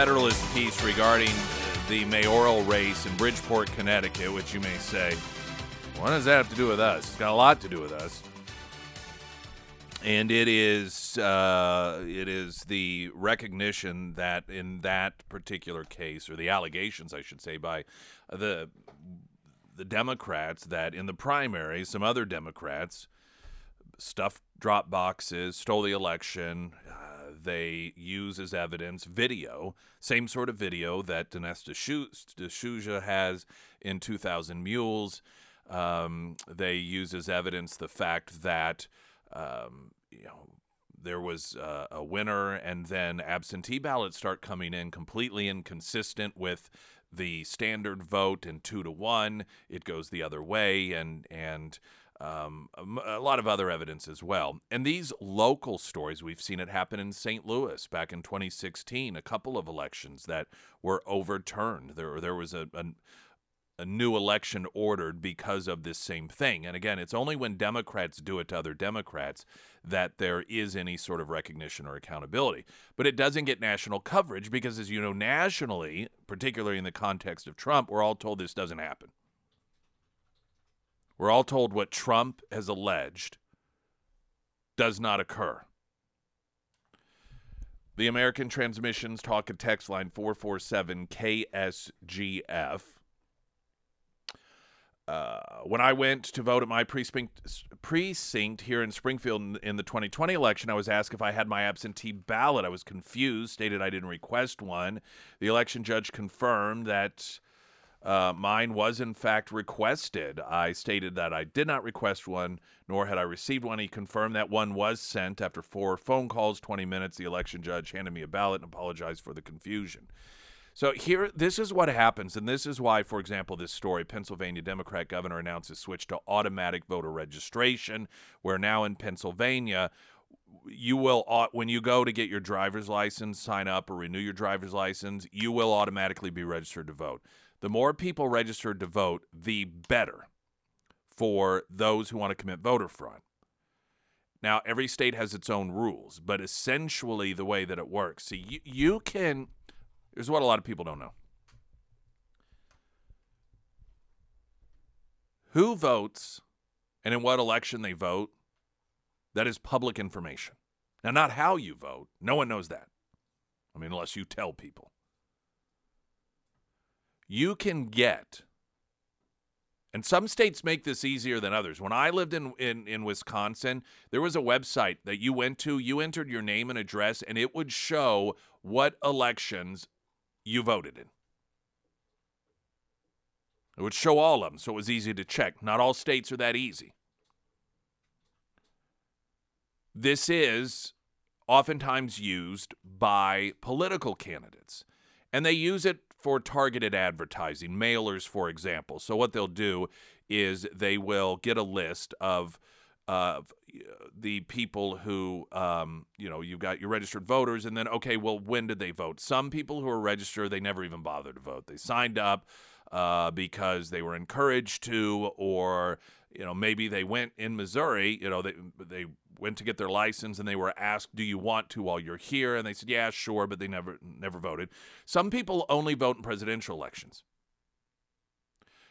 Federalist piece regarding the mayoral race in Bridgeport, Connecticut, which you may say, what does that have to do with us? It's got a lot to do with us. And it is uh, it is the recognition that in that particular case, or the allegations, I should say, by the the Democrats that in the primary, some other Democrats stuffed drop boxes, stole the election. They use as evidence video, same sort of video that Dinesh D'Souza has in 2000 Mules. Um, they use as evidence the fact that um, you know there was uh, a winner, and then absentee ballots start coming in completely inconsistent with the standard vote and two to one. It goes the other way, and and um, a lot of other evidence as well. And these local stories, we've seen it happen in St. Louis back in 2016, a couple of elections that were overturned. There, there was a, a, a new election ordered because of this same thing. And again, it's only when Democrats do it to other Democrats that there is any sort of recognition or accountability. But it doesn't get national coverage because, as you know, nationally, particularly in the context of Trump, we're all told this doesn't happen. We're all told what Trump has alleged does not occur. The American Transmissions Talk and Text Line 447 KSGF. Uh, when I went to vote at my precinct, precinct here in Springfield in, in the 2020 election, I was asked if I had my absentee ballot. I was confused, stated I didn't request one. The election judge confirmed that uh, mine was, in fact, requested. I stated that I did not request one, nor had I received one. He confirmed that one was sent after four phone calls, 20 minutes. The election judge handed me a ballot and apologized for the confusion. So here, this is what happens, and this is why, for example, this story: Pennsylvania Democrat governor announces switch to automatic voter registration, where now in Pennsylvania, you will when you go to get your driver's license, sign up or renew your driver's license, you will automatically be registered to vote the more people registered to vote, the better for those who want to commit voter fraud. Now, every state has its own rules, but essentially the way that it works, see, you, you can, here's what a lot of people don't know. Who votes and in what election they vote, that is public information. Now, not how you vote. No one knows that. I mean, unless you tell people you can get and some states make this easier than others. When I lived in, in, in Wisconsin, there was a website that you went to, you entered your name and address, and it would show what elections you voted in. It would show all of them, so it was easy to check. Not all states are that easy. This is oftentimes used by political candidates, and they use it for targeted advertising, mailers, for example. So, what they'll do is they will get a list of uh, the people who, um, you know, you've got your registered voters, and then, okay, well, when did they vote? Some people who are registered, they never even bothered to vote. They signed up uh, because they were encouraged to, or, you know, maybe they went in Missouri, you know, they, they went to get their license and they were asked, "Do you want to while you're here?" And they said, "Yeah, sure," but they never never voted. Some people only vote in presidential elections.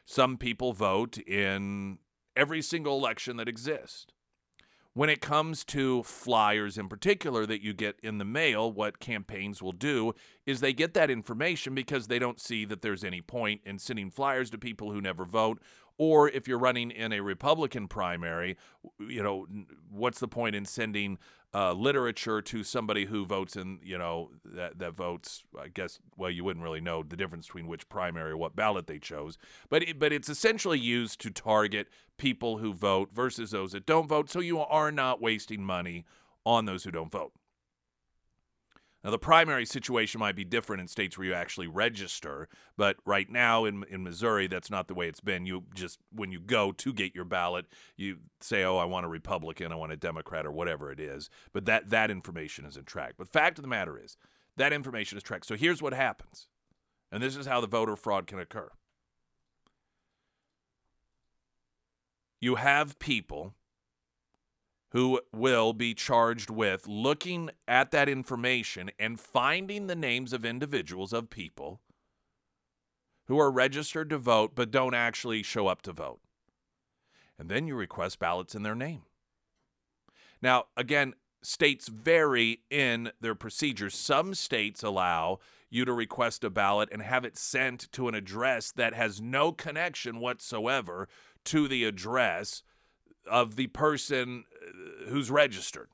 Some people vote in every single election that exists. When it comes to flyers in particular that you get in the mail, what campaigns will do is they get that information because they don't see that there's any point in sending flyers to people who never vote or if you're running in a Republican primary, you know, what's the point in sending uh, literature to somebody who votes in, you know, that, that votes, I guess, well, you wouldn't really know the difference between which primary or what ballot they chose. But, it, but it's essentially used to target people who vote versus those that don't vote. So you are not wasting money on those who don't vote. Now, the primary situation might be different in states where you actually register, but right now in, in Missouri, that's not the way it's been. You just, when you go to get your ballot, you say, oh, I want a Republican, I want a Democrat, or whatever it is. But that, that information isn't tracked. But fact of the matter is, that information is tracked. So here's what happens, and this is how the voter fraud can occur. You have people who will be charged with looking at that information and finding the names of individuals of people who are registered to vote but don't actually show up to vote. And then you request ballots in their name. Now, again, states vary in their procedures. Some states allow you to request a ballot and have it sent to an address that has no connection whatsoever to the address of the person uh, who's registered.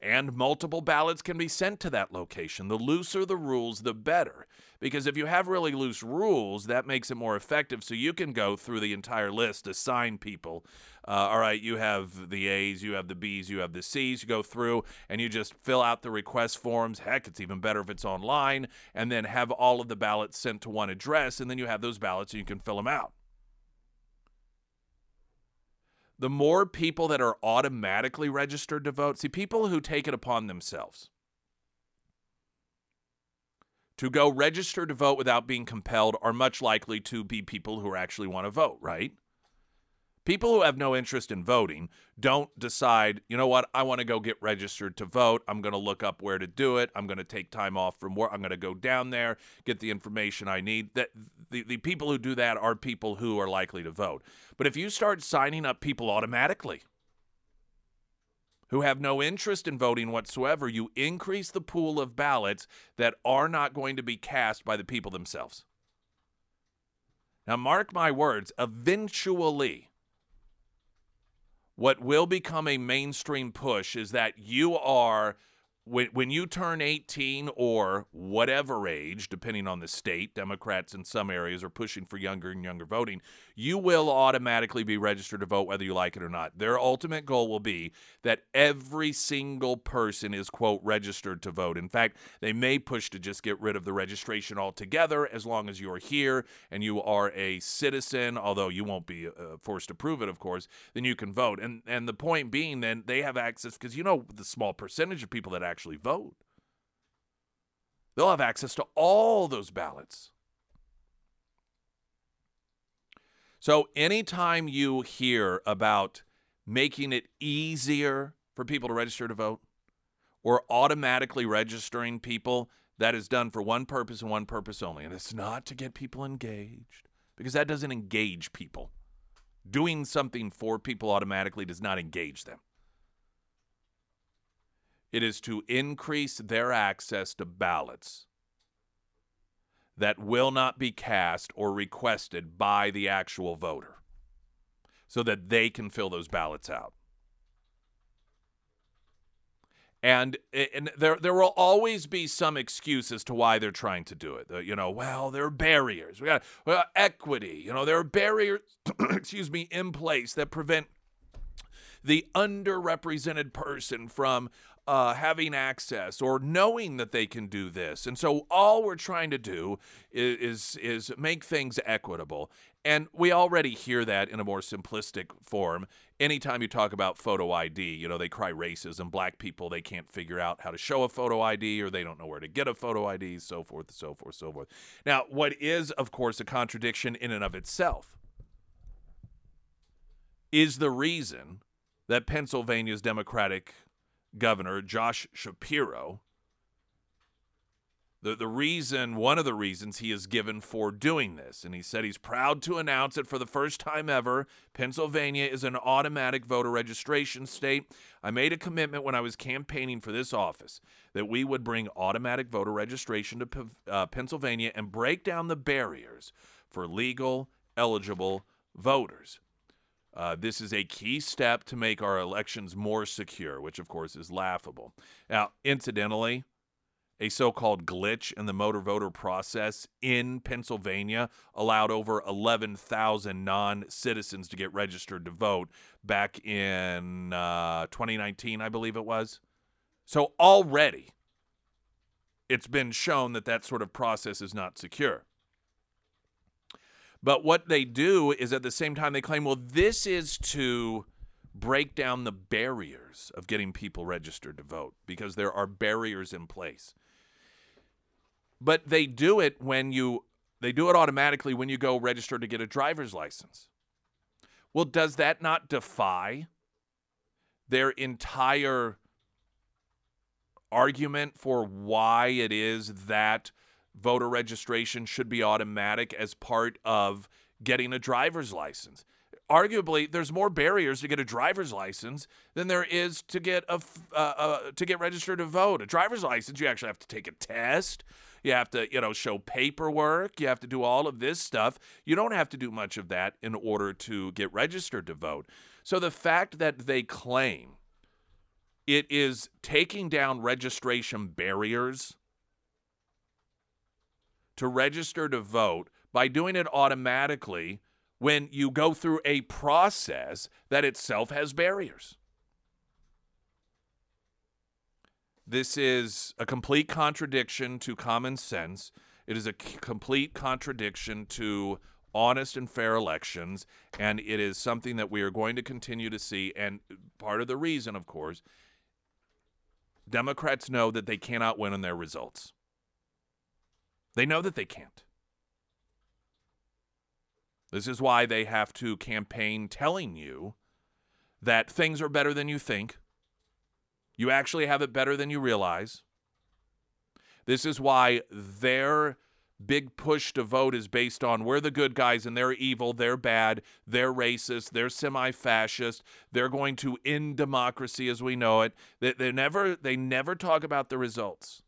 And multiple ballots can be sent to that location. The looser the rules, the better. Because if you have really loose rules, that makes it more effective. So you can go through the entire list, assign people. Uh, all right, you have the A's, you have the B's, you have the C's. You go through and you just fill out the request forms. Heck, it's even better if it's online. And then have all of the ballots sent to one address. And then you have those ballots and you can fill them out the more people that are automatically registered to vote, see, people who take it upon themselves to go register to vote without being compelled are much likely to be people who actually want to vote, right? People who have no interest in voting don't decide, you know what, I want to go get registered to vote. I'm going to look up where to do it. I'm going to take time off from work. I'm going to go down there, get the information I need. That the, the people who do that are people who are likely to vote. But if you start signing up people automatically who have no interest in voting whatsoever, you increase the pool of ballots that are not going to be cast by the people themselves. Now, mark my words, eventually, what will become a mainstream push is that you are when, when you turn 18 or whatever age, depending on the state, Democrats in some areas are pushing for younger and younger voting, you will automatically be registered to vote whether you like it or not. Their ultimate goal will be that every single person is, quote, registered to vote. In fact, they may push to just get rid of the registration altogether as long as you're here and you are a citizen, although you won't be uh, forced to prove it, of course, then you can vote. And, and the point being, then they have access because you know the small percentage of people that actually actually vote. They'll have access to all those ballots. So, anytime you hear about making it easier for people to register to vote or automatically registering people, that is done for one purpose and one purpose only. And it's not to get people engaged because that doesn't engage people. Doing something for people automatically does not engage them. It is to increase their access to ballots that will not be cast or requested by the actual voter so that they can fill those ballots out. And, and there, there will always be some excuse as to why they're trying to do it. You know, well, there are barriers. We got equity. You know, there are barriers, excuse me, in place that prevent the underrepresented person from uh, having access or knowing that they can do this. And so all we're trying to do is, is, is make things equitable. And we already hear that in a more simplistic form. Anytime you talk about photo ID, you know, they cry racism. Black people, they can't figure out how to show a photo ID or they don't know where to get a photo ID, so forth, so forth, so forth. Now, what is, of course, a contradiction in and of itself is the reason that Pennsylvania's Democratic governor, Josh Shapiro, the, the reason, one of the reasons he is given for doing this, and he said he's proud to announce it for the first time ever. Pennsylvania is an automatic voter registration state. I made a commitment when I was campaigning for this office that we would bring automatic voter registration to uh, Pennsylvania and break down the barriers for legal, eligible voters. Uh, this is a key step to make our elections more secure, which of course is laughable. Now, incidentally, a so called glitch in the motor voter process in Pennsylvania allowed over 11,000 non citizens to get registered to vote back in uh, 2019, I believe it was. So already it's been shown that that sort of process is not secure. But what they do is at the same time they claim, well, this is to break down the barriers of getting people registered to vote because there are barriers in place. But they do it when you they do it automatically when you go register to get a driver's license. Well, does that not defy their entire argument for why it is that voter registration should be automatic as part of getting a driver's license. Arguably, there's more barriers to get a driver's license than there is to get a uh, uh, to get registered to vote. A driver's license, you actually have to take a test. You have to, you know, show paperwork. You have to do all of this stuff. You don't have to do much of that in order to get registered to vote. So the fact that they claim it is taking down registration barriers to register to vote by doing it automatically when you go through a process that itself has barriers. This is a complete contradiction to common sense. It is a complete contradiction to honest and fair elections. And it is something that we are going to continue to see. And part of the reason, of course, Democrats know that they cannot win on their results. They know that they can't. This is why they have to campaign telling you that things are better than you think. You actually have it better than you realize. This is why their big push to vote is based on we're the good guys and they're evil, they're bad, they're racist, they're semi-fascist, they're going to end democracy as we know it. They, they never they never talk about the results.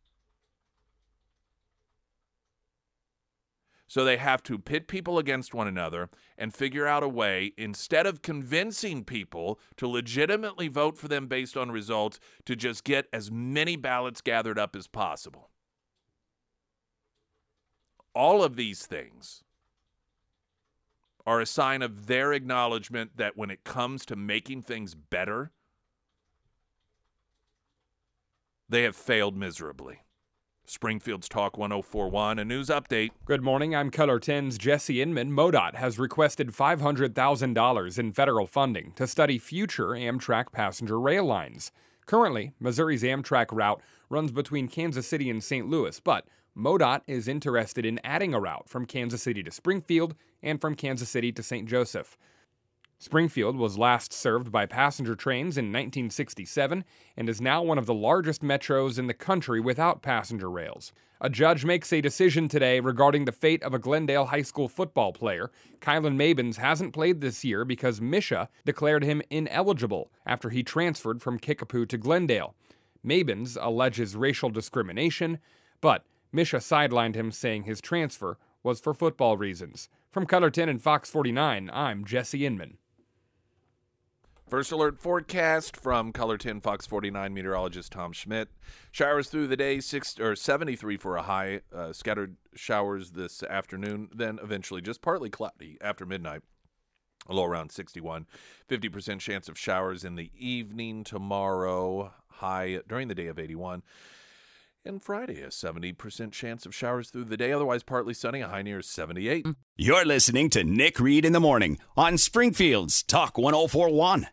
So they have to pit people against one another and figure out a way, instead of convincing people to legitimately vote for them based on results, to just get as many ballots gathered up as possible. All of these things are a sign of their acknowledgement that when it comes to making things better, they have failed miserably. Springfield's Talk 1041, a news update. Good morning. I'm KOLR 10's Jesse Inman. MoDOT has requested $500,000 in federal funding to study future Amtrak passenger rail lines. Currently, Missouri's Amtrak route runs between Kansas City and St. Louis, but MoDOT is interested in adding a route from Kansas City to Springfield and from Kansas City to St. Joseph. Springfield was last served by passenger trains in 1967 and is now one of the largest metros in the country without passenger rails. A judge makes a decision today regarding the fate of a Glendale High School football player. Kylan Mabins hasn't played this year because MSHSAA declared him ineligible after he transferred from Kickapoo to Glendale. Mabins alleges racial discrimination, but MSHSAA sidelined him saying his transfer was for football reasons. From KOLR 10 and Fox 49, I'm Jesse Inman. First alert forecast from KOLR 10 Fox 49 meteorologist Tom Schmidt. Showers through the day, six or 73 for a high. Uh, scattered showers this afternoon, then eventually just partly cloudy after midnight. A low around 61. 50% chance of showers in the evening tomorrow. High during the day of 81. And Friday, a 70% chance of showers through the day. Otherwise, partly sunny, a high near 78. Mm. You're listening to Nick Reed in the Morning on Springfield's Talk 1041.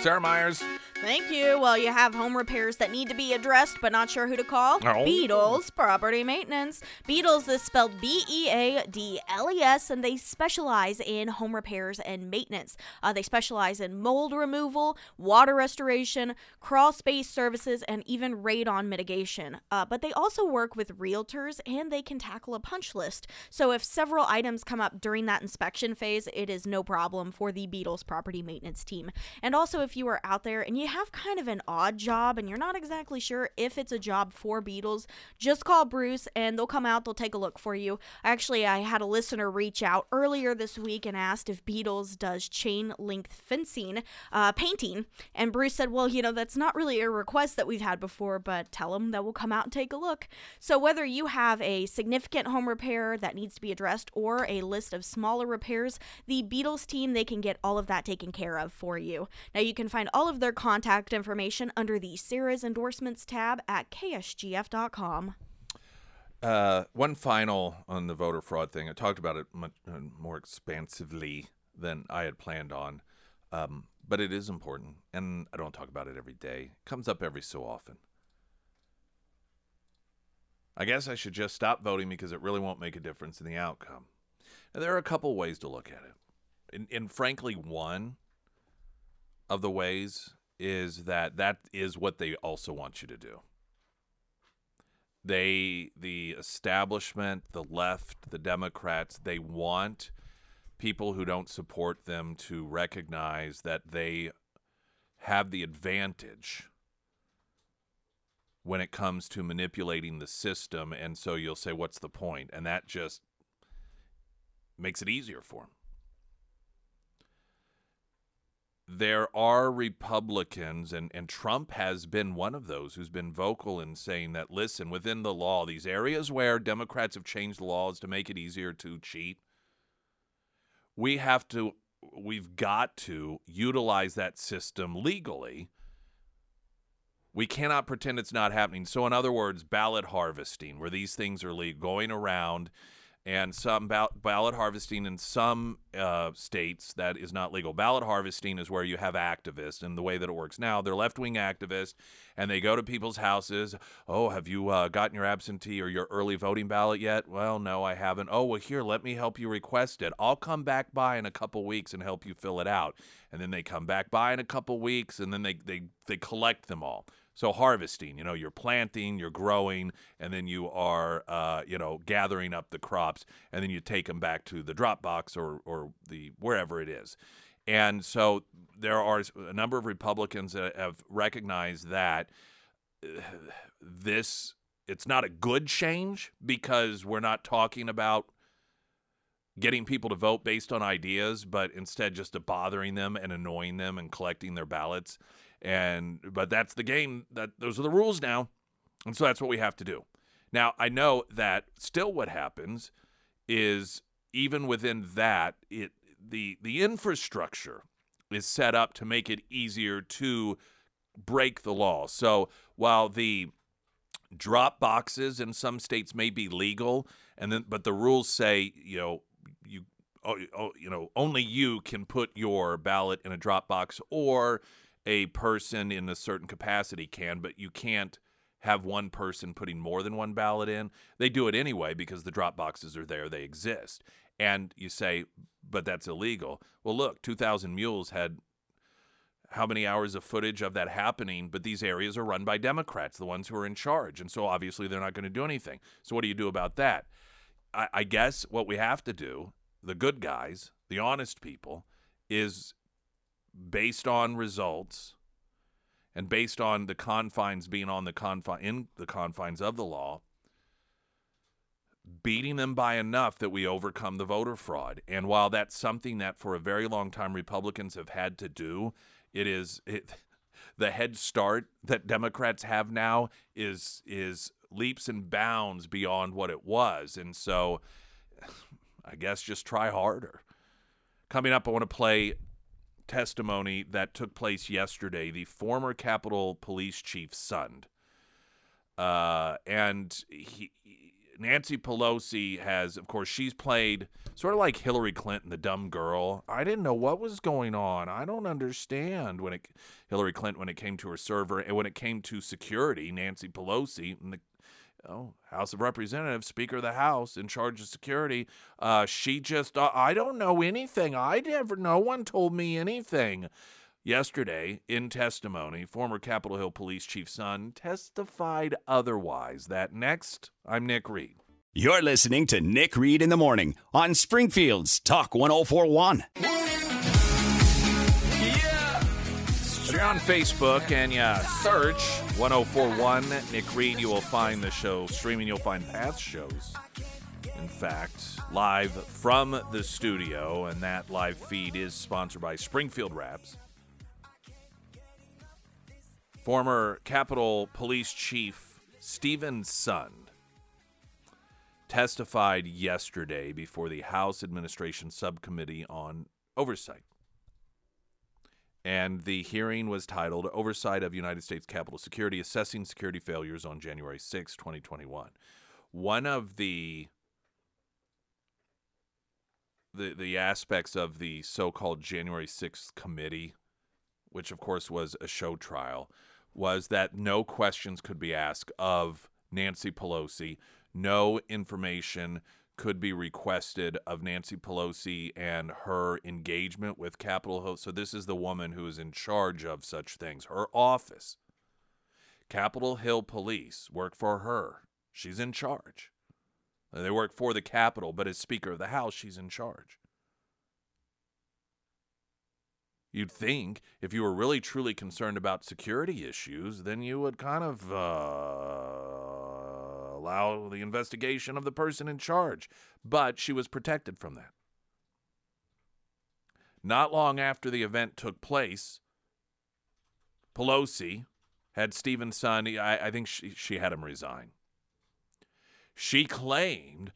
Sarah Myers. Thank you. Well, you have home repairs that need to be addressed, but not sure who to call. Oh. Beadles Property Maintenance. Beadles is spelled B E A D L E S, and they specialize in home repairs and maintenance. Uh, they specialize in mold removal, water restoration, crawl space services, and even radon mitigation. Uh, but they also work with realtors and they can tackle a punch list. So if several items come up during that inspection phase, it is no problem for the Beadles Property Maintenance team. And also, if you are out there and you have kind of an odd job and you're not exactly sure if it's a job for Beadles, just call Bruce and they'll come out, they'll take a look for you. Actually, I had a listener reach out earlier this week and asked if Beadles does chain link fencing, uh, painting. And Bruce said, Well, you know, that's not really a request that we've had before, but tell them that we'll come out and take a look. So, whether you have a significant home repair that needs to be addressed or a list of smaller repairs, the Beadles team, they can get all of that taken care of for you. Now, you can find all of their contact information under the Sarah's Endorsements tab at ksgf.com. Uh, one final on the voter fraud thing. I talked about it much uh, more expansively than I had planned on, um, but it is important, and I don't talk about it every day. It comes up every so often. I guess I should just stop voting because it really won't make a difference in the outcome. And there are a couple ways to look at it, and, and frankly, one of the ways is that that is what they also want you to do. They, the establishment, the left, the Democrats, they want people who don't support them to recognize that they have the advantage when it comes to manipulating the system. And so you'll say, What's the point? And that just makes it easier for them. There are Republicans, and, and Trump has been one of those who's been vocal in saying that, listen, within the law, these areas where Democrats have changed laws to make it easier to cheat, we have to, we've got to utilize that system legally we cannot pretend it's not happening. So, in other words, ballot harvesting, where these things are going around, and some ballot harvesting in some uh, states that is not legal. Ballot harvesting is where you have activists, and the way that it works now, they're left wing activists, and they go to people's houses. Oh, have you uh, gotten your absentee or your early voting ballot yet? Well, no, I haven't. Oh, well, here, let me help you request it. I'll come back by in a couple weeks and help you fill it out. And then they come back by in a couple weeks, and then they, they, they collect them all. So harvesting, you know, you're planting, you're growing, and then you are, uh, you know, gathering up the crops, and then you take them back to the drop box or or the wherever it is. And so there are a number of Republicans that have recognized that uh, this it's not a good change because we're not talking about getting people to vote based on ideas, but instead just bothering them and annoying them and collecting their ballots. And but that's the game. That those are the rules now, and so that's what we have to do. Now I know that still what happens is even within that it the the infrastructure is set up to make it easier to break the law. So while the drop boxes in some states may be legal and then but the rules say, you know, you oh, oh, you know, only you can put your ballot in a drop box or a person in a certain capacity can, but you can't have one person putting more than one ballot in. They do it anyway because the drop boxes are there, they exist. And you say, but that's illegal. Well, look, 2000 Mules had how many hours of footage of that happening, but these areas are run by Democrats, the ones who are in charge. And so obviously they're not going to do anything. So what do you do about that? I, I guess what we have to do, the good guys, the honest people, is based on results and based on the confines being on the confine in the confines of the law beating them by enough that we overcome the voter fraud. And while that's something that for a very long time republicans have had to do it is it, the head start that democrats have now is is leaps and bounds beyond what it was. And so i guess just try harder. Coming up i want to play testimony that took place yesterday. The former Capitol Police Chief Sund, uh, and he, Nancy Pelosi has, of course, she's played sort of like Hillary Clinton, the dumb girl. I didn't know what was going on. I don't understand when it Hillary Clinton when it came to her server and when it came to security. Nancy Pelosi and the oh, House of Representatives, Speaker of the House, in charge of security. Uh, she just, uh, I don't know anything. I never, no one told me anything. Yesterday, in testimony, former Capitol Hill Police Chief Sund testified otherwise. That next, I'm Nick Reed. You're listening to Nick Reed in the Morning on Springfield's Talk 1041. On Facebook and you search 1041 Nick Reed, you will find the show streaming. You'll find past shows, in fact, live from the studio. And that live feed is sponsored by Springfield Wraps. Former Capitol Police Chief Steven Sund testified yesterday before the House Administration Subcommittee on Oversight and the hearing was titled Oversight of United States Capitol Security Assessing Security Failures on January 6, 2021. One of the the the aspects of the so-called January 6th committee, which of course was a show trial, was that no questions could be asked of Nancy Pelosi, no information could be requested of Nancy Pelosi and her engagement with Capitol Hill. So, this is the woman who is in charge of such things. Her office, Capitol Hill Police, work for her. She's in charge. They work for the Capitol, but as Speaker of the House, she's in charge. You'd think if you were really truly concerned about security issues, then you would kind of uh, allow the investigation of the person in charge. But she was protected from that. Not long after the event took place, Pelosi had Steven Sund, I, I think she, she had him resign. She claimed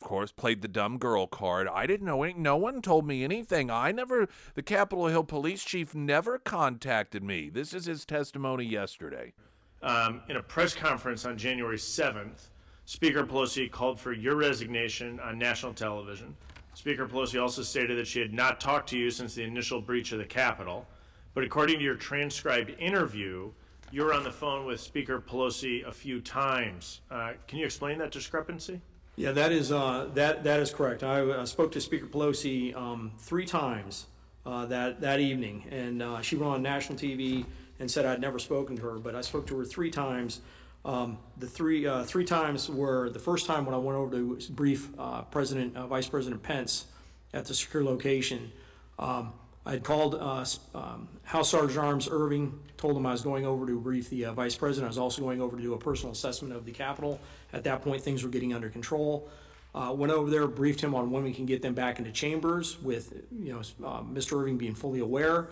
of course, played the dumb girl card. I didn't know any, no one told me anything. I never, the Capitol Hill police chief never contacted me. This is his testimony yesterday. Um, in a press conference on January 7th, Speaker Pelosi called for your resignation on national television. Speaker Pelosi also stated that she had not talked to you since the initial breach of the Capitol. But according to your transcribed interview, you were on the phone with Speaker Pelosi a few times. Uh, can you explain that discrepancy? Yeah, that is, uh, that, that is correct. I spoke to Speaker Pelosi um, three times uh, that, that evening, and uh, she went on national TV and said I'd never spoken to her, but I spoke to her three times. Um, the three, uh, three times were the first time when I went over to brief uh, President, Vice President Pence at the secure location. Um, I had called uh, um, House Sergeant Arms Irving, told him I was going over to brief the uh, Vice President. I was also going over to do a personal assessment of the Capitol. At that point, things were getting under control. Uh, went over there, briefed him on when we can get them back into chambers, with you know uh, Mr. Irving being fully aware.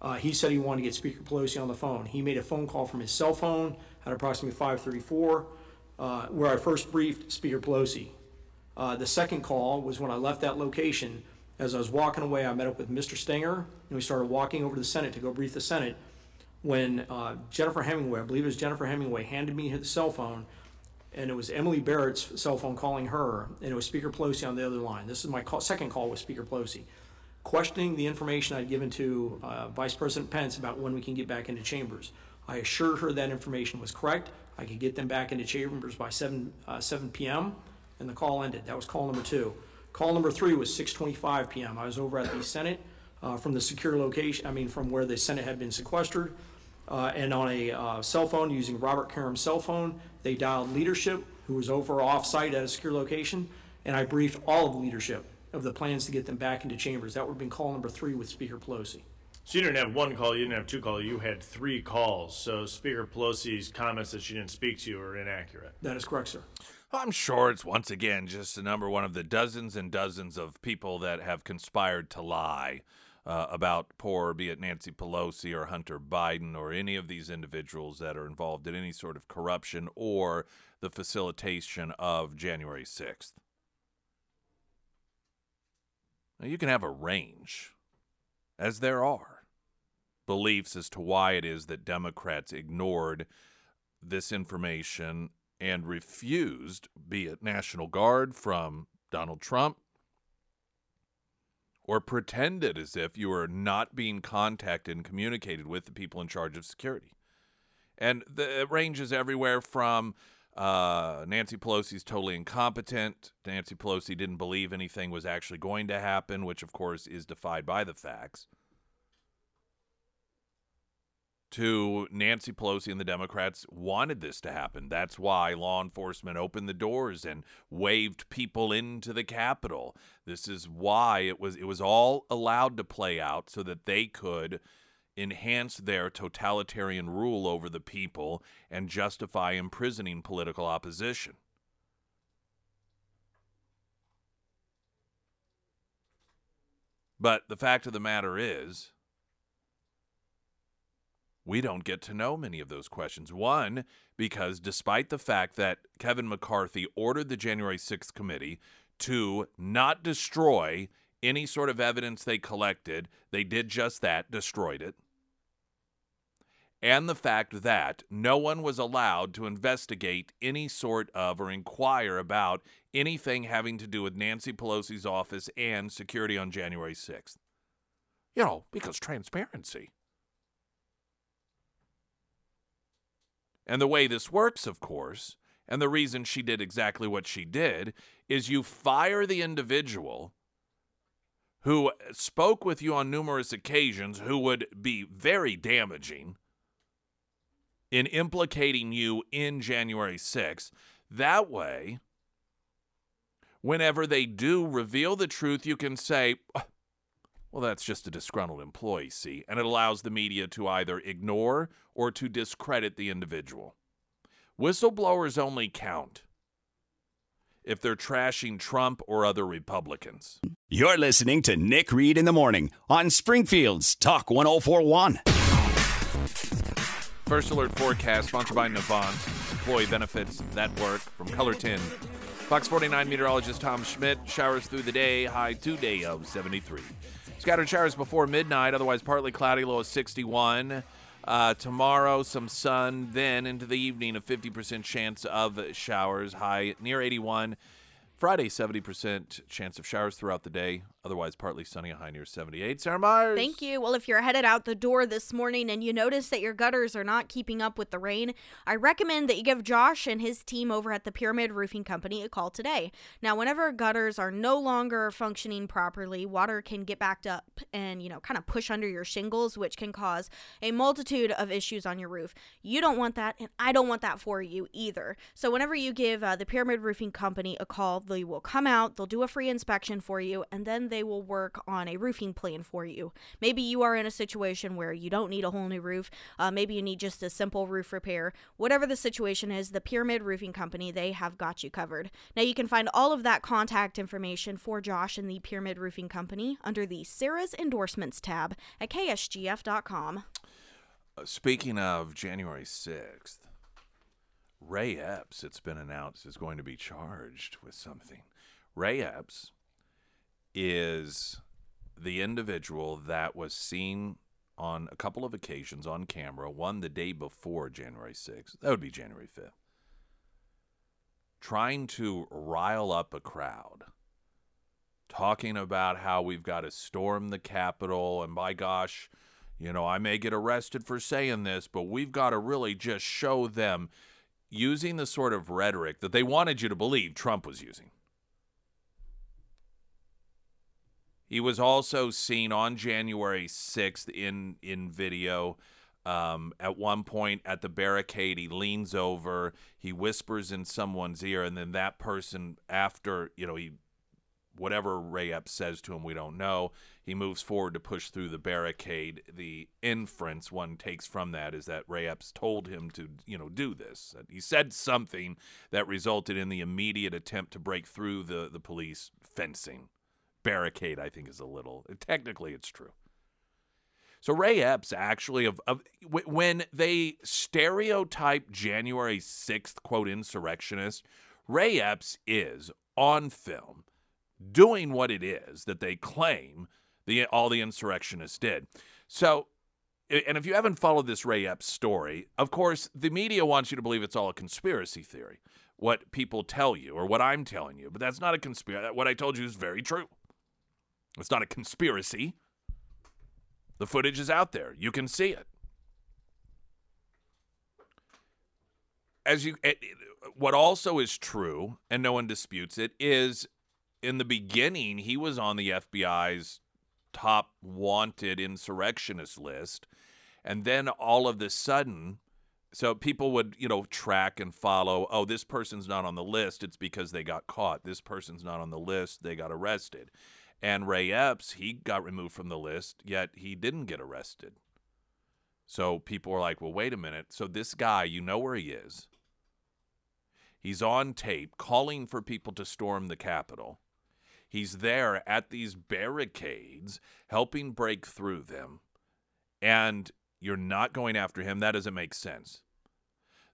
Uh, he said he wanted to get Speaker Pelosi on the phone. He made a phone call from his cell phone at approximately 5:34, uh, where I first briefed Speaker Pelosi. the second call was when I left that location as I was walking away, I met up with Mr. Stenger, and we started walking over to the Senate to go brief the Senate. When uh, Jennifer Hemingway, I believe it was Jennifer Hemingway, handed me the cell phone, and it was Emily Barrett's cell phone calling her, and it was Speaker Pelosi on the other line. This is my call, second call with Speaker Pelosi, questioning the information I'd given to uh, Vice President Pence about when we can get back into chambers. I assured her that information was correct. I could get them back into chambers by 7, uh, 7 p.m., and the call ended. That was call number two. Call number three was 6:25 p.m. I was over at the Senate uh, from the secure location. I mean, from where the Senate had been sequestered, uh, and on a uh, cell phone using Robert Karam's cell phone, they dialed leadership, who was over off-site at a secure location, and I briefed all of leadership of the plans to get them back into chambers. That would have been call number three with Speaker Pelosi. So you didn't have one call, you didn't have two calls, you had three calls. So Speaker Pelosi's comments that she didn't speak to you are inaccurate. That is correct, sir. I'm sure it's once again just a number one of the dozens and dozens of people that have conspired to lie uh, about poor, be it Nancy Pelosi or Hunter Biden or any of these individuals that are involved in any sort of corruption or the facilitation of January 6th. Now, you can have a range, as there are, beliefs as to why it is that Democrats ignored this information and refused, be it National Guard from Donald Trump, or pretended as if you were not being contacted and communicated with the people in charge of security. And the, it ranges everywhere from uh, Nancy Pelosi's totally incompetent. Nancy Pelosi didn't believe anything was actually going to happen, which, of course, is defied by the facts to Nancy Pelosi and the Democrats wanted this to happen. That's why law enforcement opened the doors and waved people into the Capitol. This is why it was it was all allowed to play out so that they could enhance their totalitarian rule over the people and justify imprisoning political opposition. But the fact of the matter is, we don't get to know many of those questions. One, because despite the fact that Kevin McCarthy ordered the January 6th committee to not destroy any sort of evidence they collected, they did just that, destroyed it. And the fact that no one was allowed to investigate any sort of or inquire about anything having to do with Nancy Pelosi's office and security on January 6th. You know, because transparency. And the way this works, of course, And the reason she did exactly what she did is you fire the individual who spoke with you on numerous occasions who would be very damaging in implicating you in January 6th. That way, whenever they do reveal the truth, you can say, uh, well, that's just a disgruntled employee, see? And it allows the media to either ignore or to discredit the individual. Whistleblowers only count if they're trashing Trump or other Republicans. You're listening to Nick Reed in the Morning on Springfield's Talk 1041. First Alert Forecast, sponsored by Navant. Employee benefits that work from KOLR 10. Fox 49 meteorologist Tom Schmidt. Showers through the day, high today of 73. Scattered showers before midnight, otherwise partly cloudy, low of 61. Uh, tomorrow, some sun. Then into the evening, a 50% chance of showers, high near 81. Friday, 70% chance of showers throughout the day. Otherwise, partly sunny, a high near 78. Sarah Myers. Thank you. Well, if you're headed out the door this morning and you notice that your gutters are not keeping up with the rain, I recommend that you give Josh and his team over at the Pyramid Roofing Company a call today. Now, whenever gutters are no longer functioning properly, water can get backed up and, you know, kind of push under your shingles, which can cause a multitude of issues on your roof. You don't want that, and I don't want that for you either. So, whenever you give uh, the Pyramid Roofing Company a call, they will come out, they'll do a free inspection for you, and then they will work on a roofing plan for you. Maybe you are in a situation where you don't need a whole new roof. Uh, maybe you need just a simple roof repair. Whatever the situation is, the Pyramid Roofing Company, they have got you covered. Now, you can find all of that contact information for Josh and the Pyramid Roofing Company under the Sarah's Endorsements tab at ksgf.com. Uh, speaking of January 6th, Ray Epps, it's been announced, is going to be charged with something. Ray Epps is the individual that was seen on a couple of occasions on camera, one the day before January 6th, that would be January 5th, trying to rile up a crowd, talking about how we've got to storm the Capitol, and by gosh, you know, I may get arrested for saying this, but we've got to really just show them using the sort of rhetoric that they wanted you to believe Trump was using. He was also seen on January 6th in in video. Um, at one point at the barricade, he leans over, he whispers in someone's ear, and then that person, after you know, he whatever Ray Epps says to him, we don't know. He moves forward to push through the barricade. The inference one takes from that is that Ray Epps told him to, you know, do this. He said something that resulted in the immediate attempt to break through the the police fencing barricade, I think is a little. Technically, it's true. So Ray Epps actually of, of when they stereotype January 6th quote insurrectionist, Ray Epps is on film doing what it is that they claim the all the insurrectionists did. So and if you haven't followed this Ray Epps story, of course, the media wants you to believe it's all a conspiracy theory, what people tell you or what I'm telling you. But that's not a conspiracy. What I told you is very true. It's not a conspiracy. The footage is out there. You can see it. As you it, what also is true and no one disputes it is in the beginning he was on the FBI's top wanted insurrectionist list and then all of the sudden so people would you know track and follow oh this person's not on the list it's because they got caught this person's not on the list they got arrested and Ray Epps, he got removed from the list, yet he didn't get arrested. So people were like, well, wait a minute. So this guy, you know where he is. He's on tape calling for people to storm the Capitol. He's there at these barricades, helping break through them. And you're not going after him. That doesn't make sense.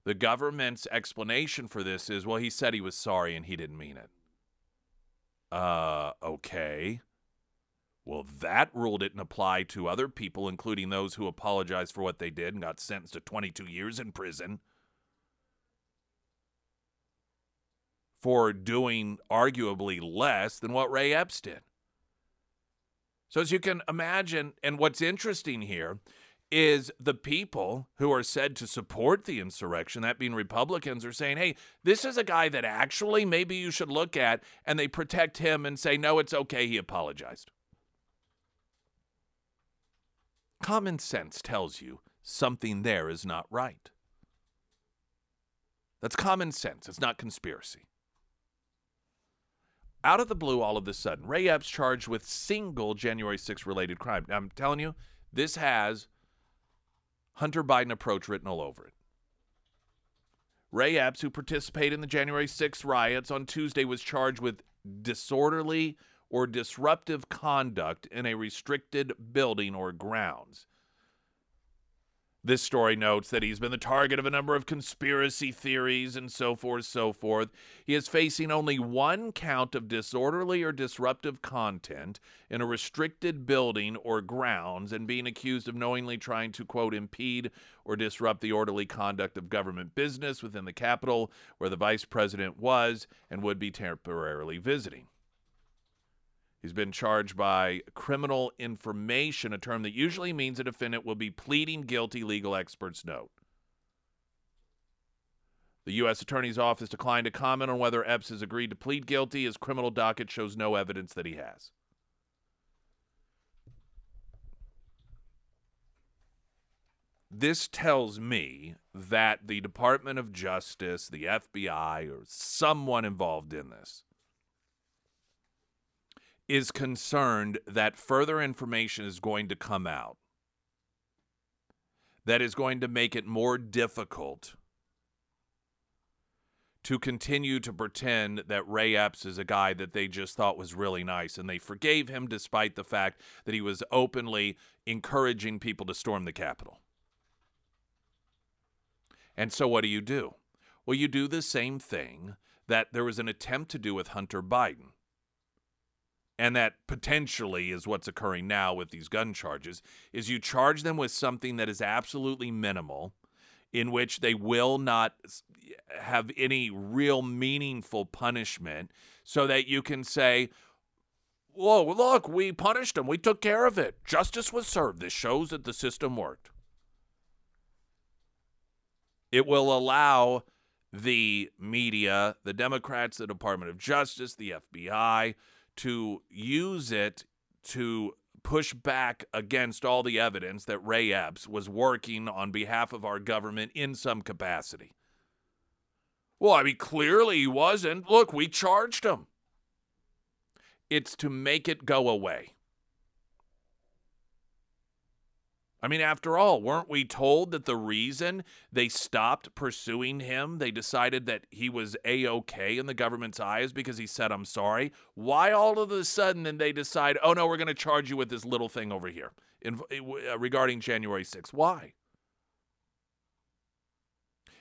The government's explanation for this is well, he said he was sorry and he didn't mean it. Uh, okay. Well, that rule didn't apply to other people, including those who apologized for what they did and got sentenced to 22 years in prison for doing arguably less than what Ray Epps did. So, as you can imagine, and what's interesting here is the people who are said to support the insurrection, that being Republicans, are saying, hey, this is a guy that actually maybe you should look at, and they protect him and say, no, it's okay, he apologized. Common sense tells you something there is not right. That's common sense, it's not conspiracy. Out of the blue, all of a sudden, Ray Epps charged with single January 6 related crime. Now, I'm telling you, this has Hunter Biden approach written all over it. Ray Epps, who participated in the January 6 riots on Tuesday, was charged with disorderly or disruptive conduct in a restricted building or grounds. This story notes that he's been the target of a number of conspiracy theories and so forth, so forth. He is facing only one count of disorderly or disruptive content in a restricted building or grounds and being accused of knowingly trying to, quote, impede or disrupt the orderly conduct of government business within the Capitol where the vice president was and would be temporarily visiting. He's been charged by criminal information, a term that usually means a defendant will be pleading guilty, legal experts note. The U.S. Attorney's Office declined to comment on whether Epps has agreed to plead guilty. His criminal docket shows no evidence that he has. This tells me that the Department of Justice, the FBI, or someone involved in this is concerned that further information is going to come out that is going to make it more difficult to continue to pretend that Ray Epps is a guy that they just thought was really nice and they forgave him despite the fact that he was openly encouraging people to storm the Capitol. And so what do you do? Well, you do the same thing that there was an attempt to do with Hunter Biden and that potentially is what's occurring now with these gun charges is you charge them with something that is absolutely minimal in which they will not have any real meaningful punishment so that you can say whoa look we punished him we took care of it. Justice was served. This shows that the system worked. It will allow the media the democrats the department of justice the fbi to use it to push back against all the evidence that Ray Epps was working on behalf of our government in some capacity. Well, I mean, clearly he wasn't. Look, we charged him. It's to make it go away. I mean, after all, weren't we told that the reason they stopped pursuing him, they decided that he was A OK in the government's eyes because he said, I'm sorry? Why all of a sudden then they decide, oh no, we're going to charge you with this little thing over here in, uh, regarding January 6th? Why?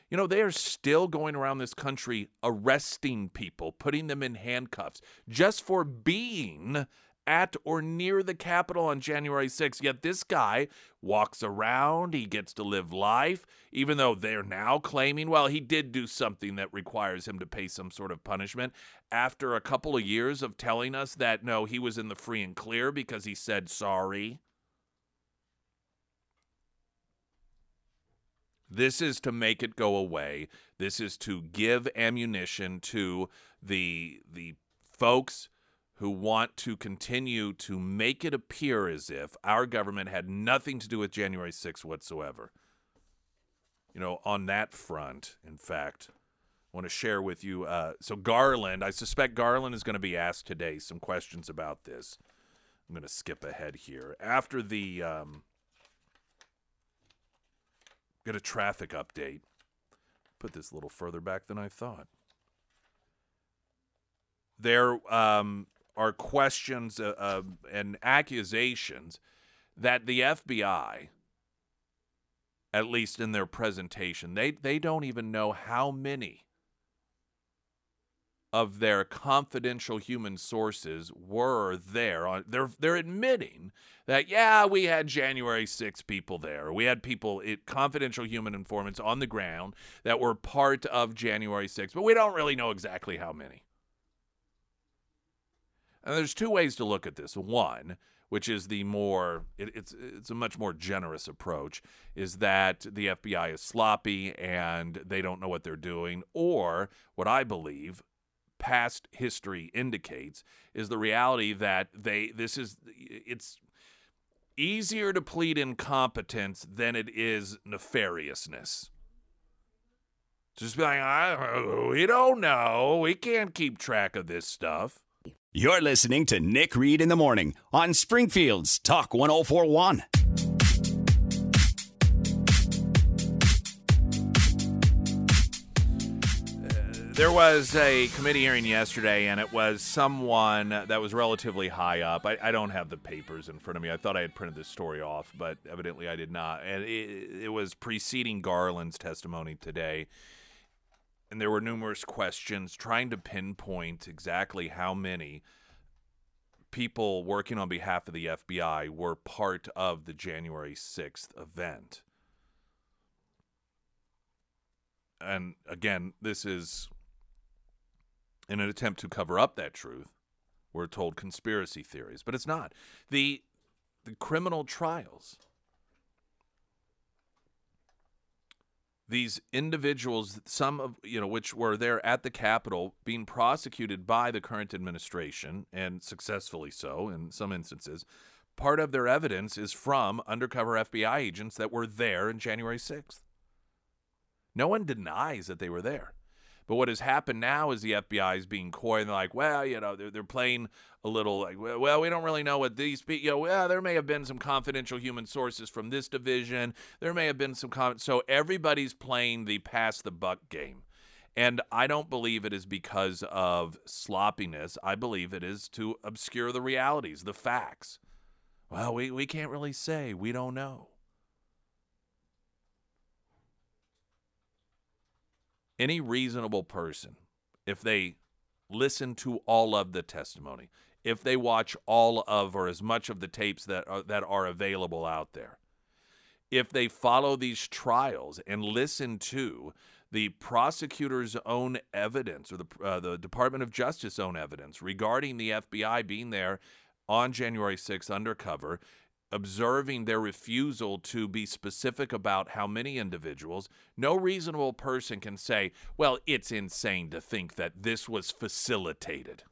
You know, they are still going around this country arresting people, putting them in handcuffs just for being at or near the Capitol on January 6th. Yet this guy walks around, he gets to live life, even though they're now claiming, well, he did do something that requires him to pay some sort of punishment. After a couple of years of telling us that, no, he was in the free and clear because he said sorry. This is to make it go away. This is to give ammunition to the the folks who want to continue to make it appear as if our government had nothing to do with January 6th whatsoever. You know, on that front, in fact, I want to share with you. Uh, so, Garland, I suspect Garland is going to be asked today some questions about this. I'm going to skip ahead here. After the. Um, get a traffic update. Put this a little further back than I thought. There, um, are questions uh, uh, and accusations that the FBI, at least in their presentation, they, they don't even know how many of their confidential human sources were there. On, they're they're admitting that yeah, we had January 6 people there. We had people, it, confidential human informants on the ground that were part of January 6, but we don't really know exactly how many. And there's two ways to look at this. One, which is the more it, it's it's a much more generous approach, is that the FBI is sloppy and they don't know what they're doing, or what I believe past history indicates is the reality that they this is it's easier to plead incompetence than it is nefariousness. Just be like, I, we don't know. We can't keep track of this stuff. You're listening to Nick Reed in the Morning on Springfield's Talk 1041. There was a committee hearing yesterday, and it was someone that was relatively high up. I, I, don't have the papers in front of me. I thought I had printed this story off, but evidently I did not. And it, it was preceding Garland's testimony today. And there were numerous questions trying to pinpoint exactly how many people working on behalf of the FBI were part of the January 6th event. And again, this is in an attempt to cover up that truth, we're told conspiracy theories, but it's not. The the criminal trials. These individuals, some of you know, which were there at the Capitol, being prosecuted by the current administration, and successfully so in some instances, part of their evidence is from undercover FBI agents that were there in January 6th. No one denies that they were there. But what has happened now is the FBI is being coy and they're like, well, you know, they're, they're playing a little like, well, we don't really know what these people, you know, well, there may have been some confidential human sources from this division. There may have been some, con-. so everybody's playing the pass the buck game. And I don't believe it is because of sloppiness. I believe it is to obscure the realities, the facts. Well, we, we can't really say. We don't know. Any reasonable person, if they listen to all of the testimony, if they watch all of or as much of the tapes that are, that are available out there, if they follow these trials and listen to the prosecutor's own evidence or the uh, the Department of Justice own evidence regarding the FBI being there on January 6th undercover observing their refusal to be specific about how many individuals, no reasonable person can say, well, it's insane to think that this was facilitated.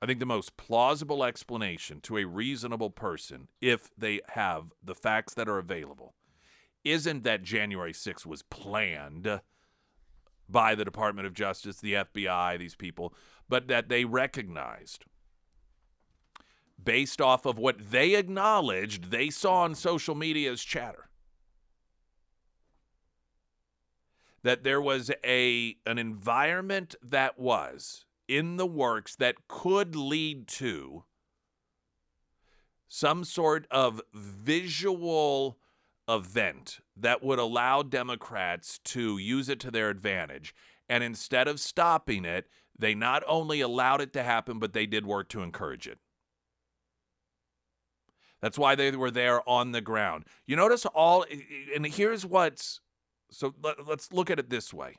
I think the most plausible explanation to a reasonable person, if they have the facts that are available, isn't that January 6th was planned by the Department of Justice, the FBI, these people, but that they recognized based off of what they acknowledged they saw on social media as chatter. That there was a an environment that was in the works that could lead to some sort of visual event that would allow Democrats to use it to their advantage. And instead of stopping it, they not only allowed it to happen, but they did work to encourage it. That's why they were there on the ground. You notice all, and here's what's so let, us look at it this way.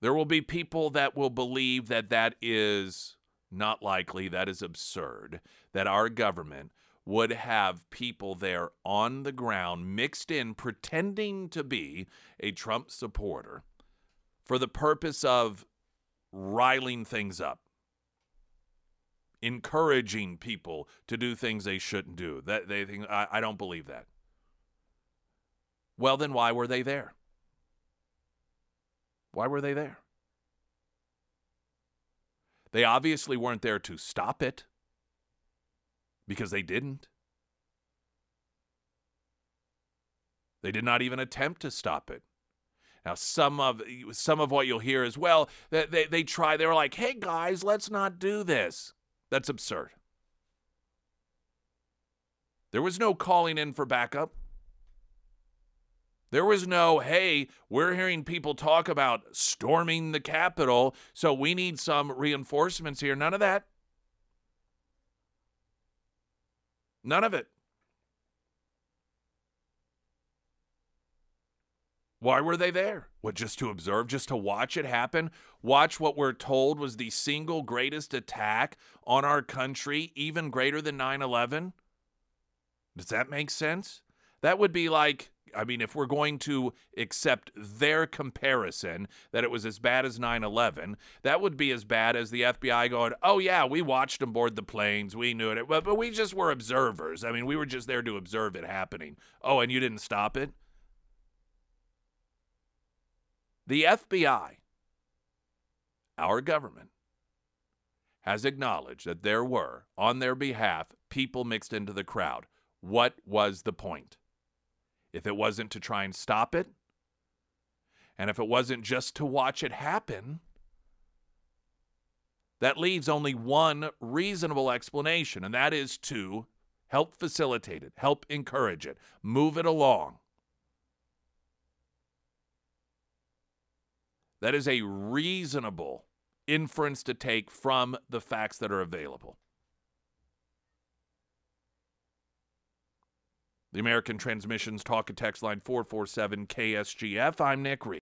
There will be people that will believe that that is not likely, that is absurd, that our government would have people there on the ground mixed in pretending to be a Trump supporter for the purpose of riling things up encouraging people to do things they shouldn't do. That they think I, I don't believe that. Well, then why were they there? Why were they there? They obviously weren't there to stop it because they didn't. They did not even attempt to stop it. Now, some of some of what you'll hear as well, they, they, they try, they were like, hey guys, let's not do this. That's absurd. There was no calling in for backup. There was no, hey, we're hearing people talk about storming the Capitol, so we need some reinforcements here. None of that. None of it. Why were they there? What, just to observe, just to watch it happen? Watch what we're told was the single greatest attack on our country, even greater than 9 11? Does that make sense? That would be like, I mean, if we're going to accept their comparison that it was as bad as 9 11, that would be as bad as the FBI going, oh, yeah, we watched them board the planes. We knew it. But, but we just were observers. I mean, we were just there to observe it happening. Oh, and you didn't stop it? The FBI, our government, has acknowledged that there were, on their behalf, people mixed into the crowd. What was the point? If it wasn't to try and stop it, and if it wasn't just to watch it happen, that leaves only one reasonable explanation, and that is to help facilitate it, help encourage it, move it along. That is a reasonable inference to take from the facts that are available. The American Transmissions Talk and Text Line 447 KSGF. I'm Nick Reed.